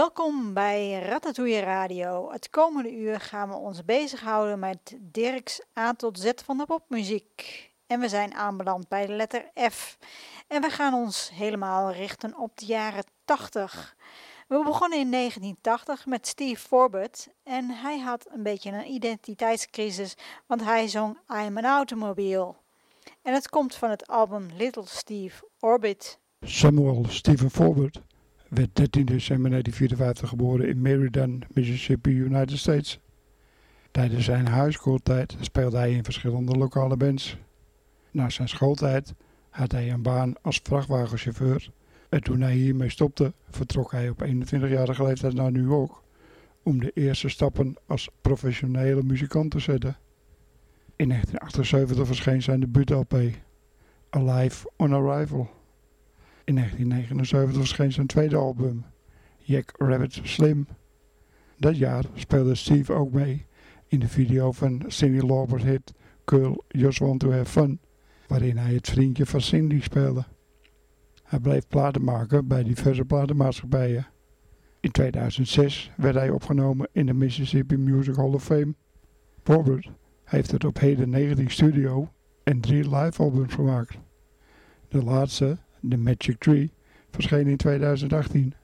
Welkom bij Ratatouille Radio. Het komende uur gaan we ons bezighouden met Dirks A tot Z van de popmuziek. En we zijn aanbeland bij de letter F. En we gaan ons helemaal richten op de jaren 80. We begonnen in 1980 met Steve Forbert en hij had een beetje een identiteitscrisis, want hij zong I'm an Automobile. En het komt van het album Little Steve Orbit. Samuel Stephen Forbert werd 13 december 1954 geboren in Meriden, Mississippi, United States. Tijdens zijn high schooltijd speelde hij in verschillende lokale bands. Na zijn schooltijd had hij een baan als vrachtwagenchauffeur en toen hij hiermee stopte vertrok hij op 21-jarige leeftijd naar New York om de eerste stappen als professionele muzikant te zetten. In 1978 verscheen zijn debuut-LP Alive on Arrival. In 1979 verscheen zijn tweede album, Jack Rabbit Slim. Dat jaar speelde Steve ook mee in de video van Cindy Lauper's hit Girl Just Want To Have Fun, waarin hij het vriendje van Cindy speelde. Hij bleef platen maken bij diverse platenmaatschappijen. In 2006 werd hij opgenomen in de Mississippi Music Hall of Fame. Robert heeft het op heden 19 studio en 3 live albums gemaakt. De laatste, The Magic Tree, verscheen in 2018.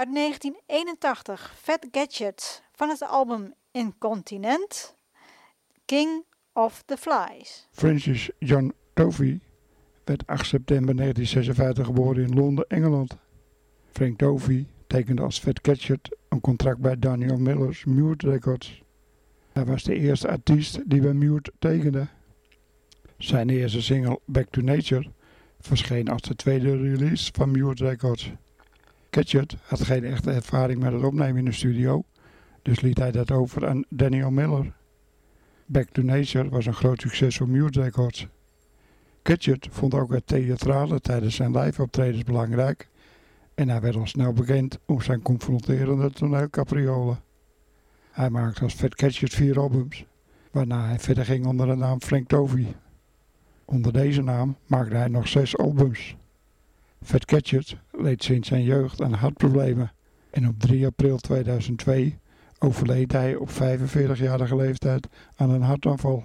Uit 1981, Fat Gadget van het album Incontinent, King of the Flies. Francis John Tovey werd 8 september 1956 geboren in Londen, Engeland. Frank Tovey tekende als Fat Gadget een contract bij Daniel Miller's Mute Records. Hij was de eerste artiest die bij Mute tekende. Zijn eerste single Back to Nature verscheen als de tweede release van Mute Records. Gadget had geen echte ervaring met het opnemen in de studio, dus liet hij dat over aan Daniel Miller. Back to Nature was een groot succes voor Mute Records. Gadget vond ook het theatrale tijdens zijn live optredens belangrijk en hij werd al snel bekend om zijn confronterende toneelcapriolen. Hij maakte als Fat Gadget vier albums, waarna hij verder ging onder de naam Frank Tovey. Onder deze naam maakte hij nog zes albums. Fat Gadget leed sinds zijn jeugd aan hartproblemen en op 3 april 2002 overleed hij op 45-jarige leeftijd aan een hartaanval.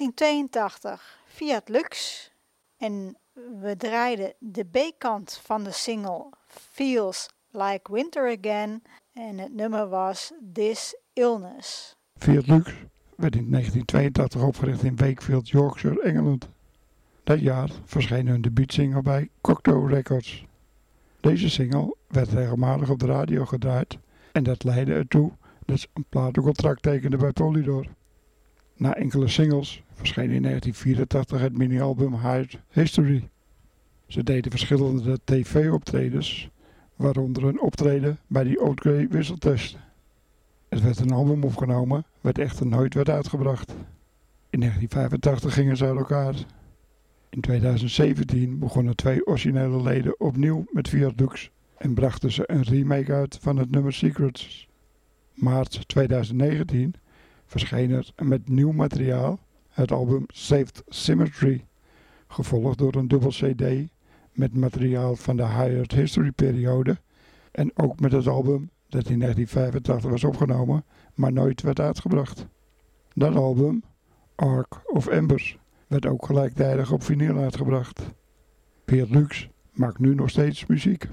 1982 Fiat Lux. En we draaiden de B-kant van de single Feels Like Winter Again. En het nummer was This Illness. Fiat Lux werd in 1982 opgericht in Wakefield, Yorkshire, Engeland. Dat jaar verscheen hun debuutsingle bij Cocteau Records. Deze single werd regelmatig op de radio gedraaid en dat leidde ertoe dat ze een platencontract tekende bij Polydor. Na enkele singles verscheen in 1984 het mini-album High History. Ze deden verschillende tv-optredens, waaronder een optreden bij die Oatgrey wisseltest. Het werd een album opgenomen, wat echter nooit werd uitgebracht. In 1985 gingen ze uit elkaar. In 2017 begonnen twee originele leden opnieuw met Viaducts en brachten ze een remake uit van het nummer Secrets. Maart 2019 verscheen er met nieuw materiaal het album Saved Symmetry, gevolgd door een dubbel CD met materiaal van de Hired History periode en ook met het album dat in 1985 was opgenomen, maar nooit werd uitgebracht. Dat album, Ark of Embers, werd ook gelijktijdig op vinyl uitgebracht. Piet Lux maakt nu nog steeds muziek.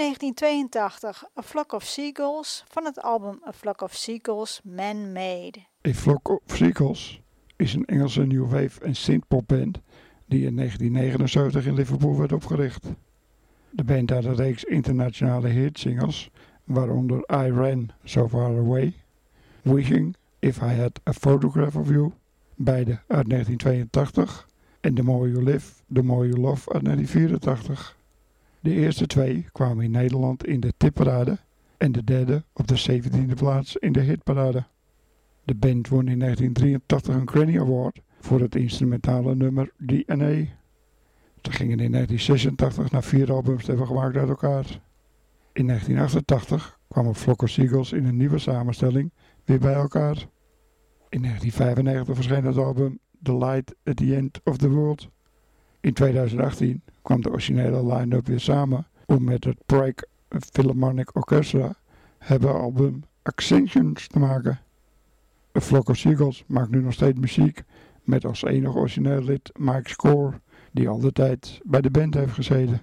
1982, A Flock of Seagulls van het album A Flock of Seagulls Man-Made. A Flock of Seagulls is een Engelse new wave en synthpop band die in 1979 in Liverpool werd opgericht. De band had een reeks internationale hitsingles, waaronder I Ran So Far Away, Wishing If I Had A Photograph of You, beide uit 1982, en The More You Live, The More You Love uit 1984. De eerste twee kwamen in Nederland in de tipparade en de derde op de 17e plaats in de hitparade. De band won in 1983 een Grammy Award voor het instrumentale nummer DNA. Ze gingen in 1986 naar vier albums te hebben gemaakt uit elkaar. In 1988 kwamen Flock of Seagulls in een nieuwe samenstelling weer bij elkaar. In 1995 verscheen het album The Light at the End of the World. In 2018 kwam de originele line-up weer samen om met het Prague Philharmonic Orchestra het album Accentions te maken. A Flock of Seagulls maakt nu nog steeds muziek met als enige origineel lid Mike Score, die al de tijd bij de band heeft gezeten.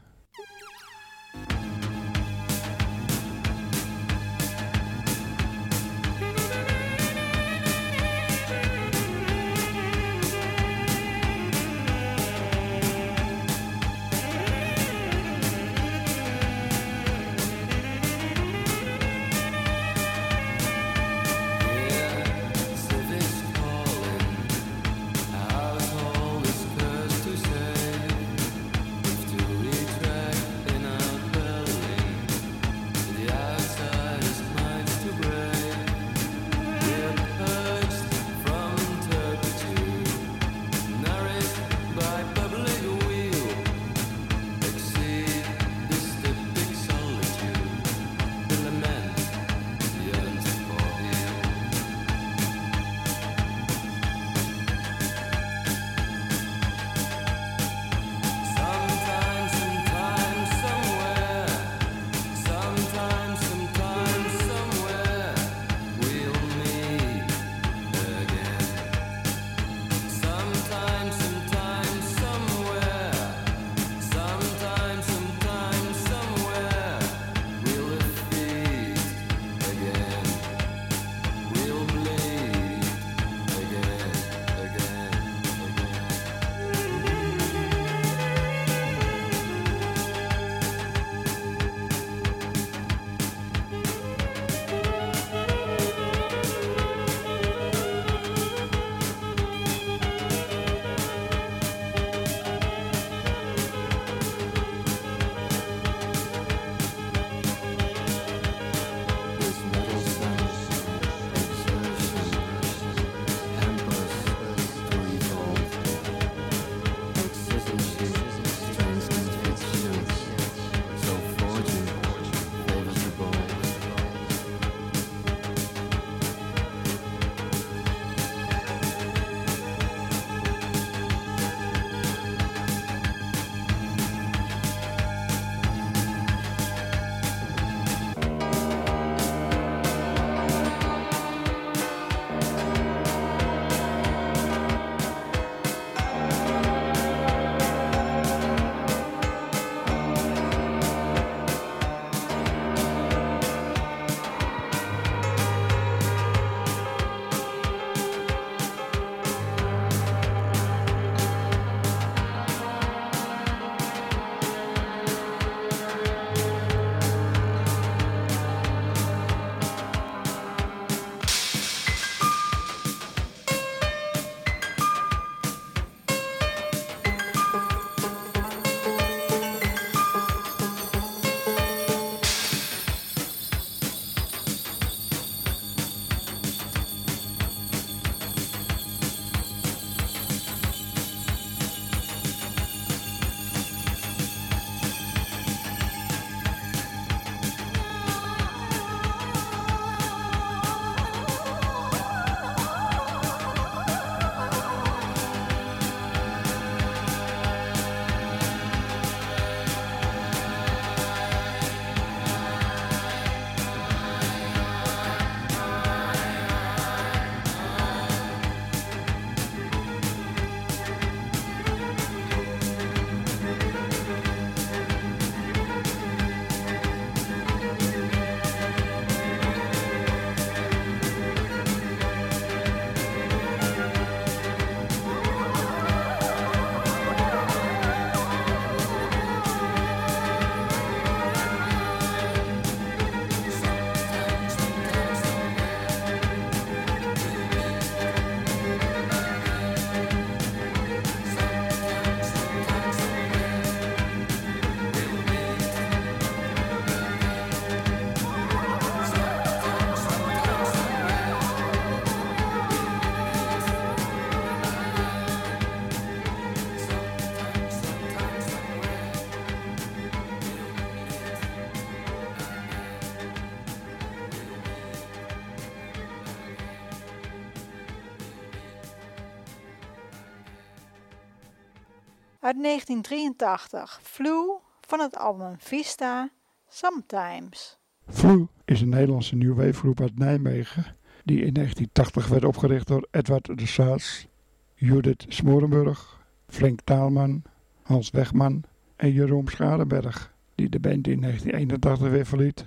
Uit 1983 Flu van het album Vista Sometimes. Flu is een Nederlandse new wave groep uit Nijmegen die in 1980 werd opgericht door Edward de Saas, Judith Smorenburg, Frank Taalman, Hans Wegman en Jeroen Schadenberg, die de band in 1981 weer verliet.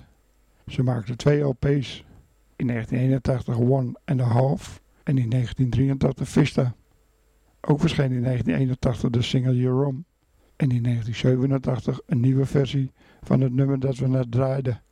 Ze maakten twee LP's, in 1981 One and a Half en in 1983 Vista. Ook verscheen in 1981 de single Jerome en in 1987 een nieuwe versie van het nummer dat we net draaiden.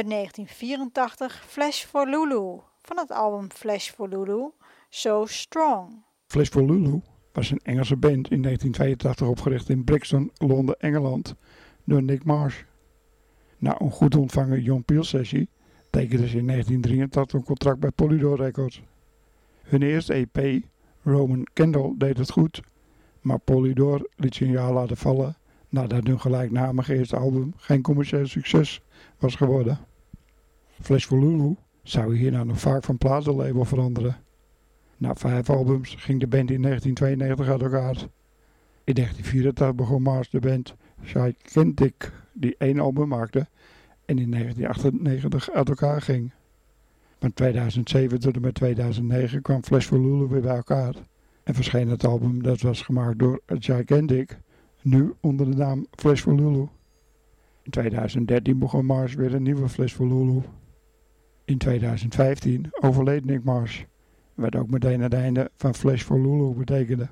Uit 1984 Flash for Lulu van het album Flash for Lulu So Strong. Flash for Lulu was een Engelse band in 1982 opgericht in Brixton, Londen, Engeland door Nick Marsh. Na een goed ontvangen John Peel sessie tekenden ze in 1983 een contract bij Polydor Records. Hun eerste EP, Roman Candle, deed het goed, maar Polydor liet ze een jaar laten vallen nadat hun gelijknamige eerste album geen commercieel succes was geworden. Flash for Lulu zou hierna nog vaak van platenlabel veranderen. Na vijf albums ging de band in 1992 uit elkaar. In 1984 begon Mars de band Gigantic, die één album maakte en in 1998 uit elkaar ging. Van 2007 tot en met 2009 kwam Flash for Lulu weer bij elkaar en verscheen het album dat was gemaakt door Gigantic, nu onder de naam Flash for Lulu. In 2013 begon Mars weer een nieuwe Flash for Lulu. In 2015 overleed Nick Mars, wat ook meteen het einde van Flash for Lulu betekende.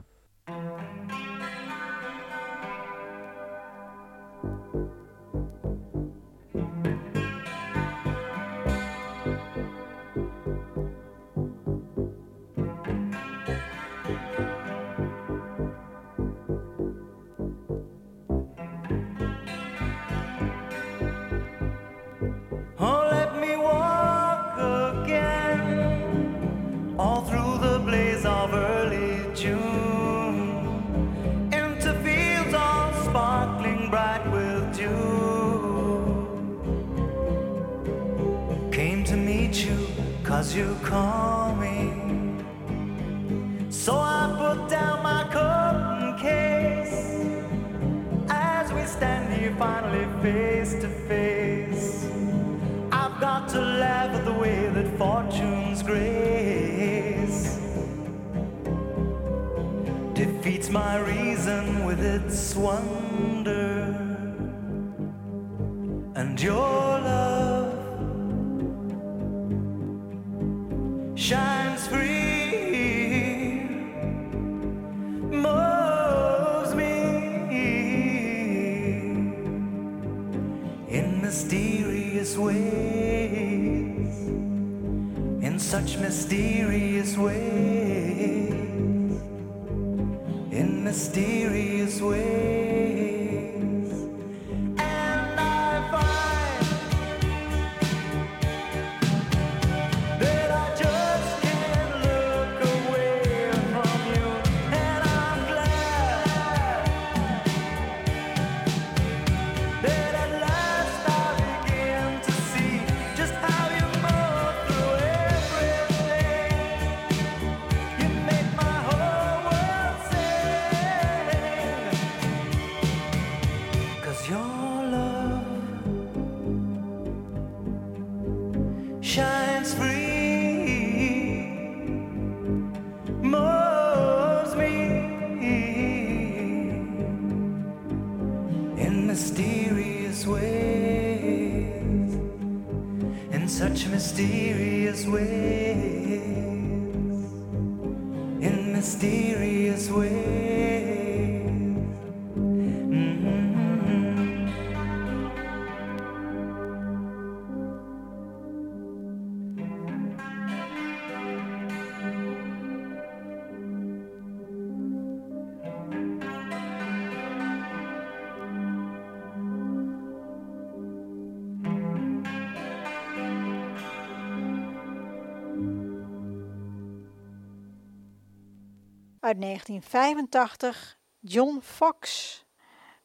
Uit 1985 John Fox.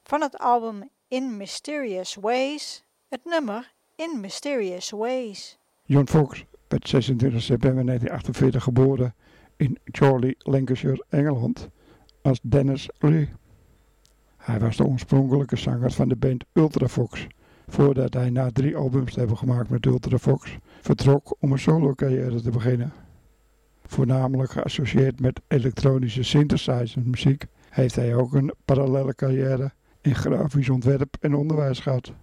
Van het album In Mysterious Ways. Het nummer In Mysterious Ways. John Fox werd 26 september 1948 geboren in Chorley, Lancashire, Engeland, als Dennis Lee. Hij was de oorspronkelijke zanger van de band Ultrafox, voordat hij na drie albums te hebben gemaakt met Ultrafox vertrok om een solo-carrière te beginnen. Voornamelijk geassocieerd met elektronische synthesizer muziek, heeft hij ook een parallele carrière in grafisch ontwerp en onderwijs gehad.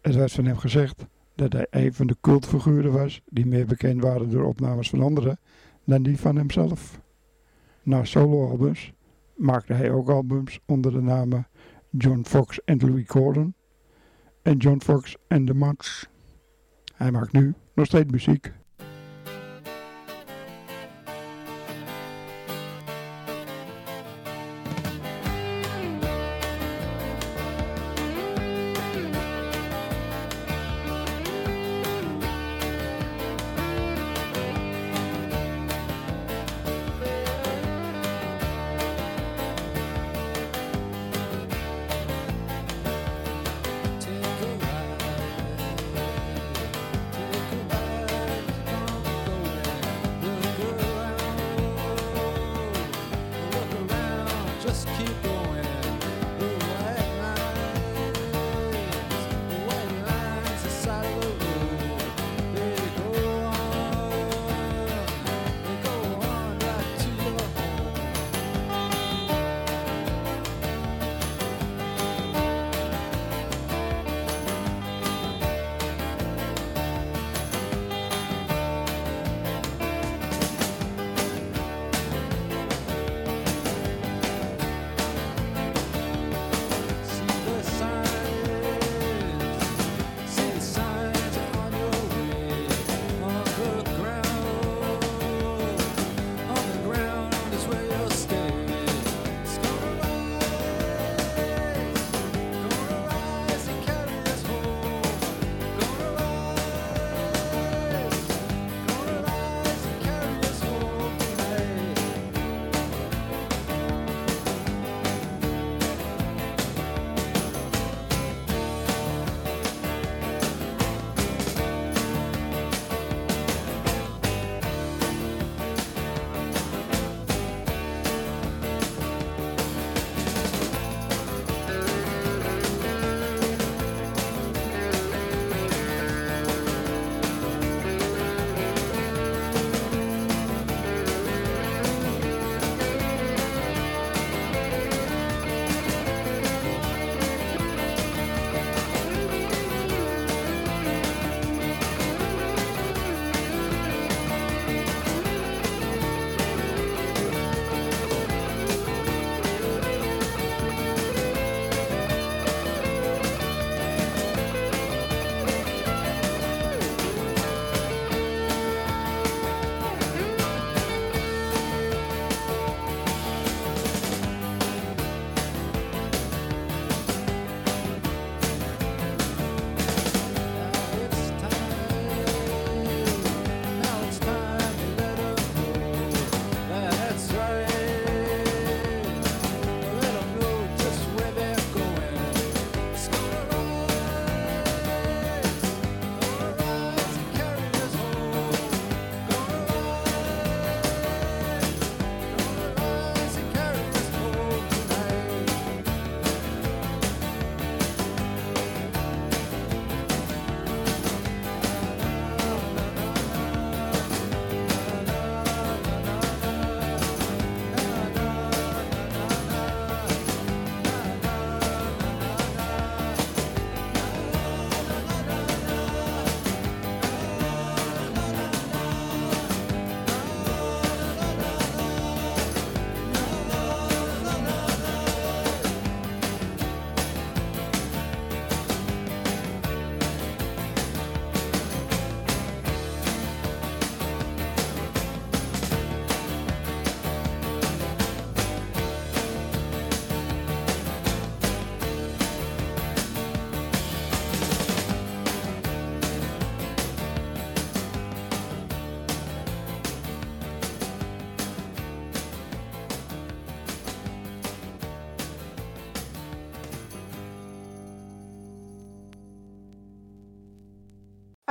Het werd van hem gezegd dat hij een van de cultfiguren was die meer bekend waren door opnames van anderen dan die van hemzelf. Na soloalbums maakte hij ook albums onder de namen John Fox en Louis Gordon en John Fox en The Muds. Hij maakt nu nog steeds muziek.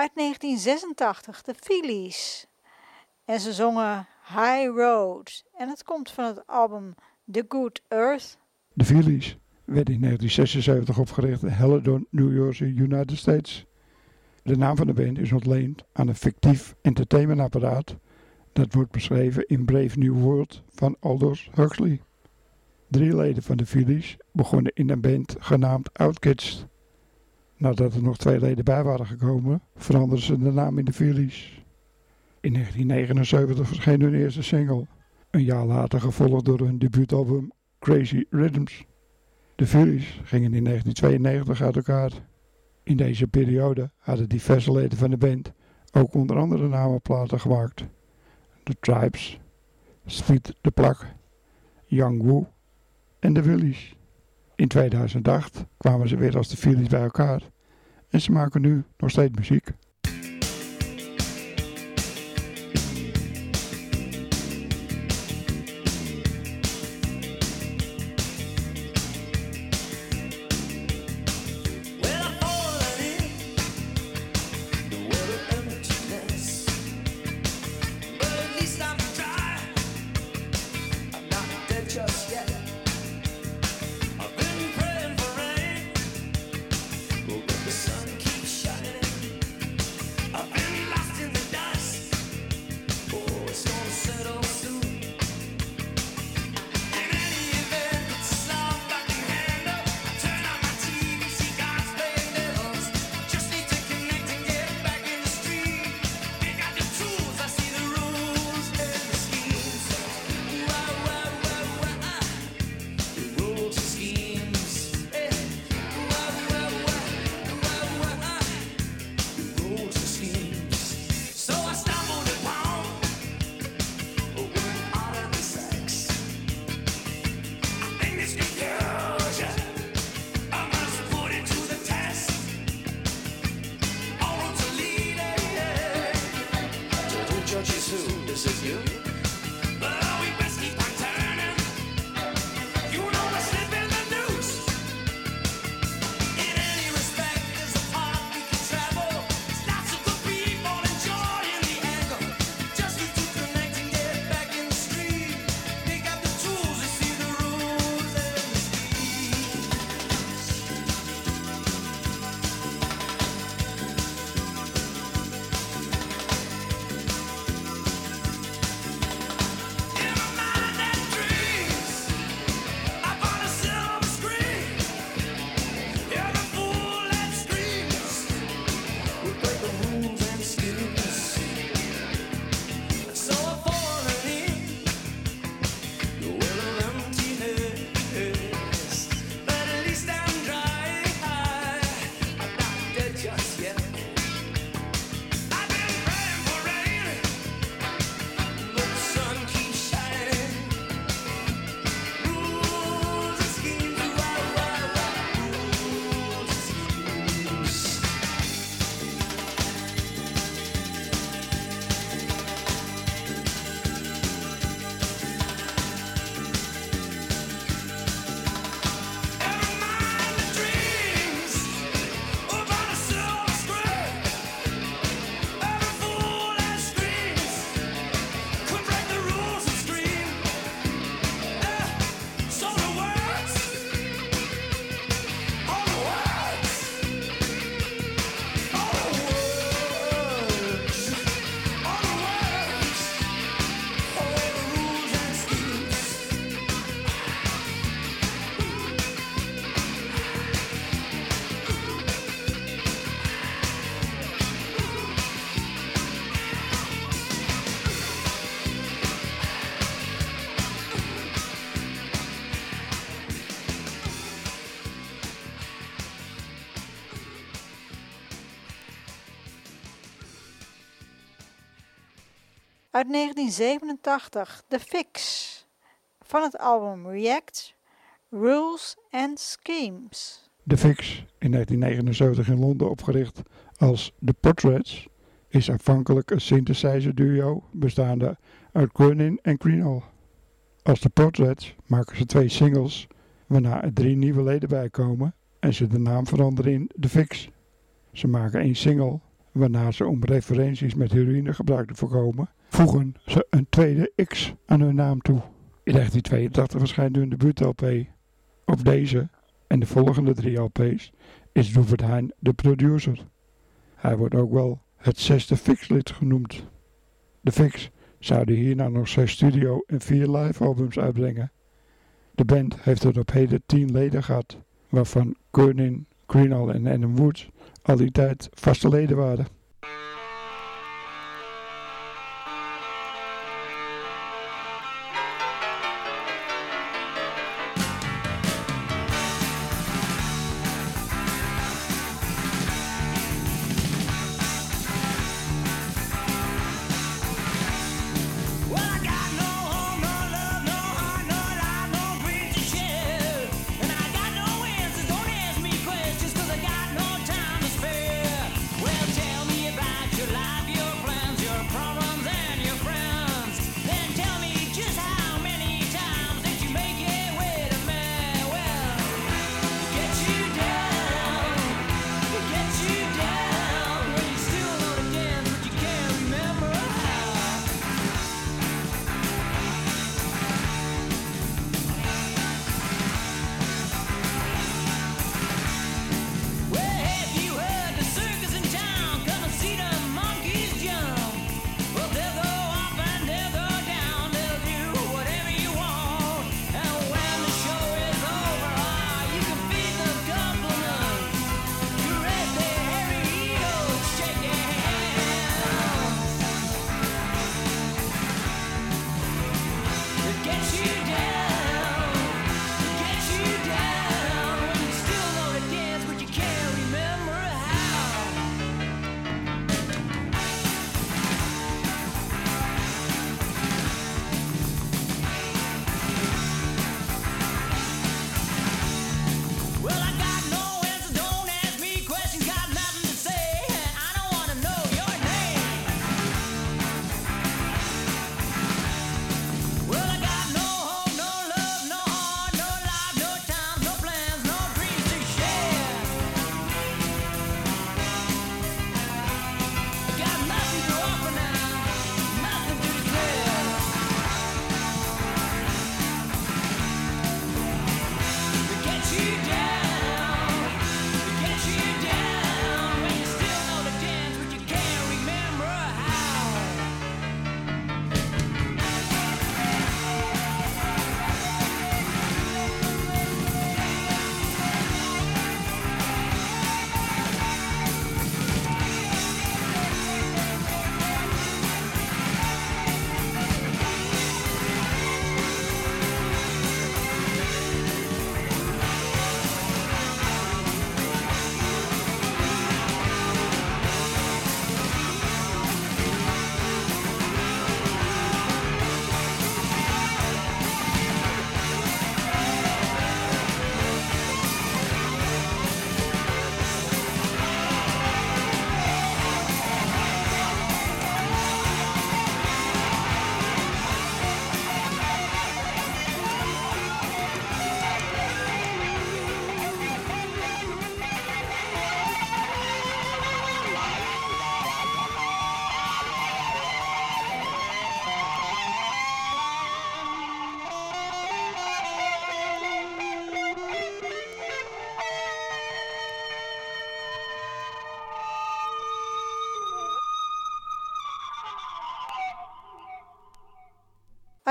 Uit 1986, de Phillies. En ze zongen High Road. En het komt van het album The Good Earth. De Phillies werden in 1976 opgericht in Helledon, New Jersey, United States. De naam van de band is ontleend aan een fictief entertainmentapparaat dat wordt beschreven in Brave New World van Aldous Huxley. Drie leden van de Phillies begonnen in een band genaamd Outkids. Nadat er nog twee leden bij waren gekomen, veranderden ze de naam in de Phillies. In 1979 verscheen hun eerste single, een jaar later gevolgd door hun debuutalbum Crazy Rhythms. De Phillies gingen in 1992 uit elkaar. In deze periode hadden diverse leden van de band ook onder andere namenplaten gemaakt. The Tribes, Speed the Plug, Young Woo en de Willies. In 2008 kwamen ze weer als de Phillies bij elkaar en ze maken nu nog steeds muziek. Uit 1987, The Fix. Van het album React, Rules and Schemes. De Fix, in 1979 in Londen opgericht als The Portraits, is aanvankelijk een synthesizer duo bestaande uit Grunin en Greenall. Als The Portraits maken ze twee singles, waarna er drie nieuwe leden bijkomen en ze de naam veranderen in The Fix. Ze maken één single waarna ze om referenties met heroïnegebruik te voorkomen, voegen ze een tweede X aan hun naam toe. In 1982 verschijnt hun debuut-LP. Op deze en de volgende drie LP's is Rupert Hein de producer. Hij wordt ook wel het zesde Fix-lid genoemd. De Fix zouden hierna nog zes studio- en vier live-albums uitbrengen. De band heeft er op heden tien leden gehad, waarvan Kernin, Greenall en Adam Woods al die tijd vaste leden waren.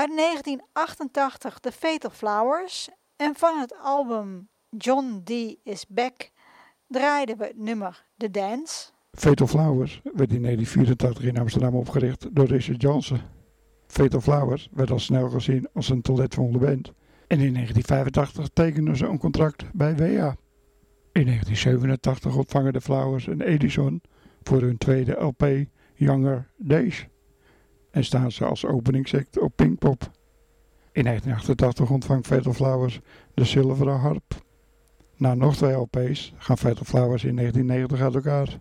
Uit 1988 The Fatal Flowers en van het album John D. is Back draaiden we het nummer The Dance. Fatal Flowers werd in 1984 in Amsterdam opgericht door Richard Johnson. Fatal Flowers werd al snel gezien als een toiletvolle band. En in 1985 tekenden ze een contract bij WA. In 1987 ontvangen de Flowers een Edison voor hun tweede LP Younger Days. En staan ze als openingsact op Pinkpop. In 1988 ontvangt Fatal Flowers de zilveren harp. Na nog twee LP's gaan Fatal Flowers in 1990 uit elkaar.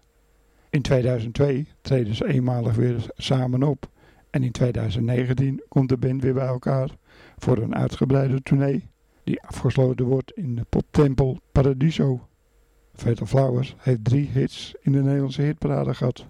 In 2002 treden ze eenmalig weer samen op. En in 2019 komt de band weer bij elkaar voor een uitgebreide tournee die afgesloten wordt in de poptempel Paradiso. Fatal Flowers heeft drie hits in de Nederlandse hitparade gehad.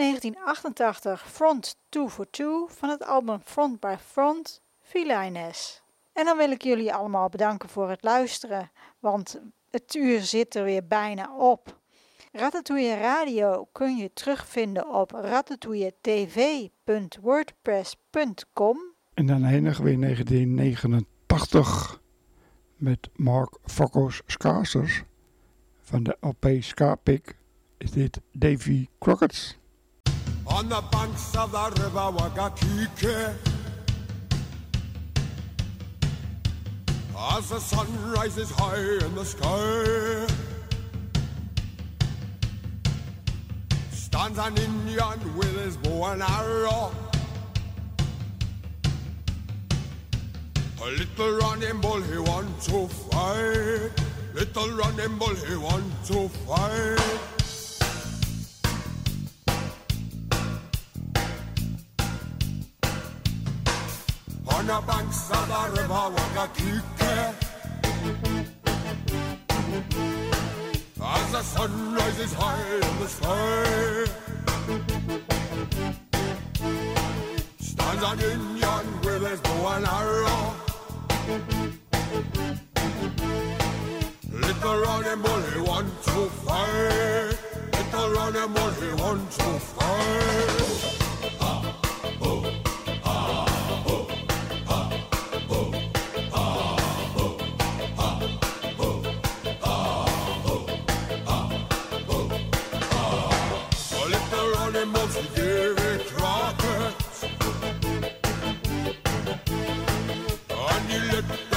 1988 Front 2 for 2 van het album Front by Front, Filines. En dan wil ik jullie allemaal bedanken voor het luisteren, want het uur zit er weer bijna op. Ratatouille Radio kun je terugvinden op ratatouilletv.wordpress.com. En dan eindigen we in 1989 met Mark Fokko's Scasers. Van de LP Ska-Pick is dit Davy Crockett's. On the banks of the river Wagakike. As the sun rises high in the sky Stands an Indian with his bow and arrow. A little running bull he want to fight. Little running bull he want to fight river Wagakike. As the sun rises high in the sky, stands an Indian with his bow and arrow. Little bull he want to fight. Little bull he want to fight. Let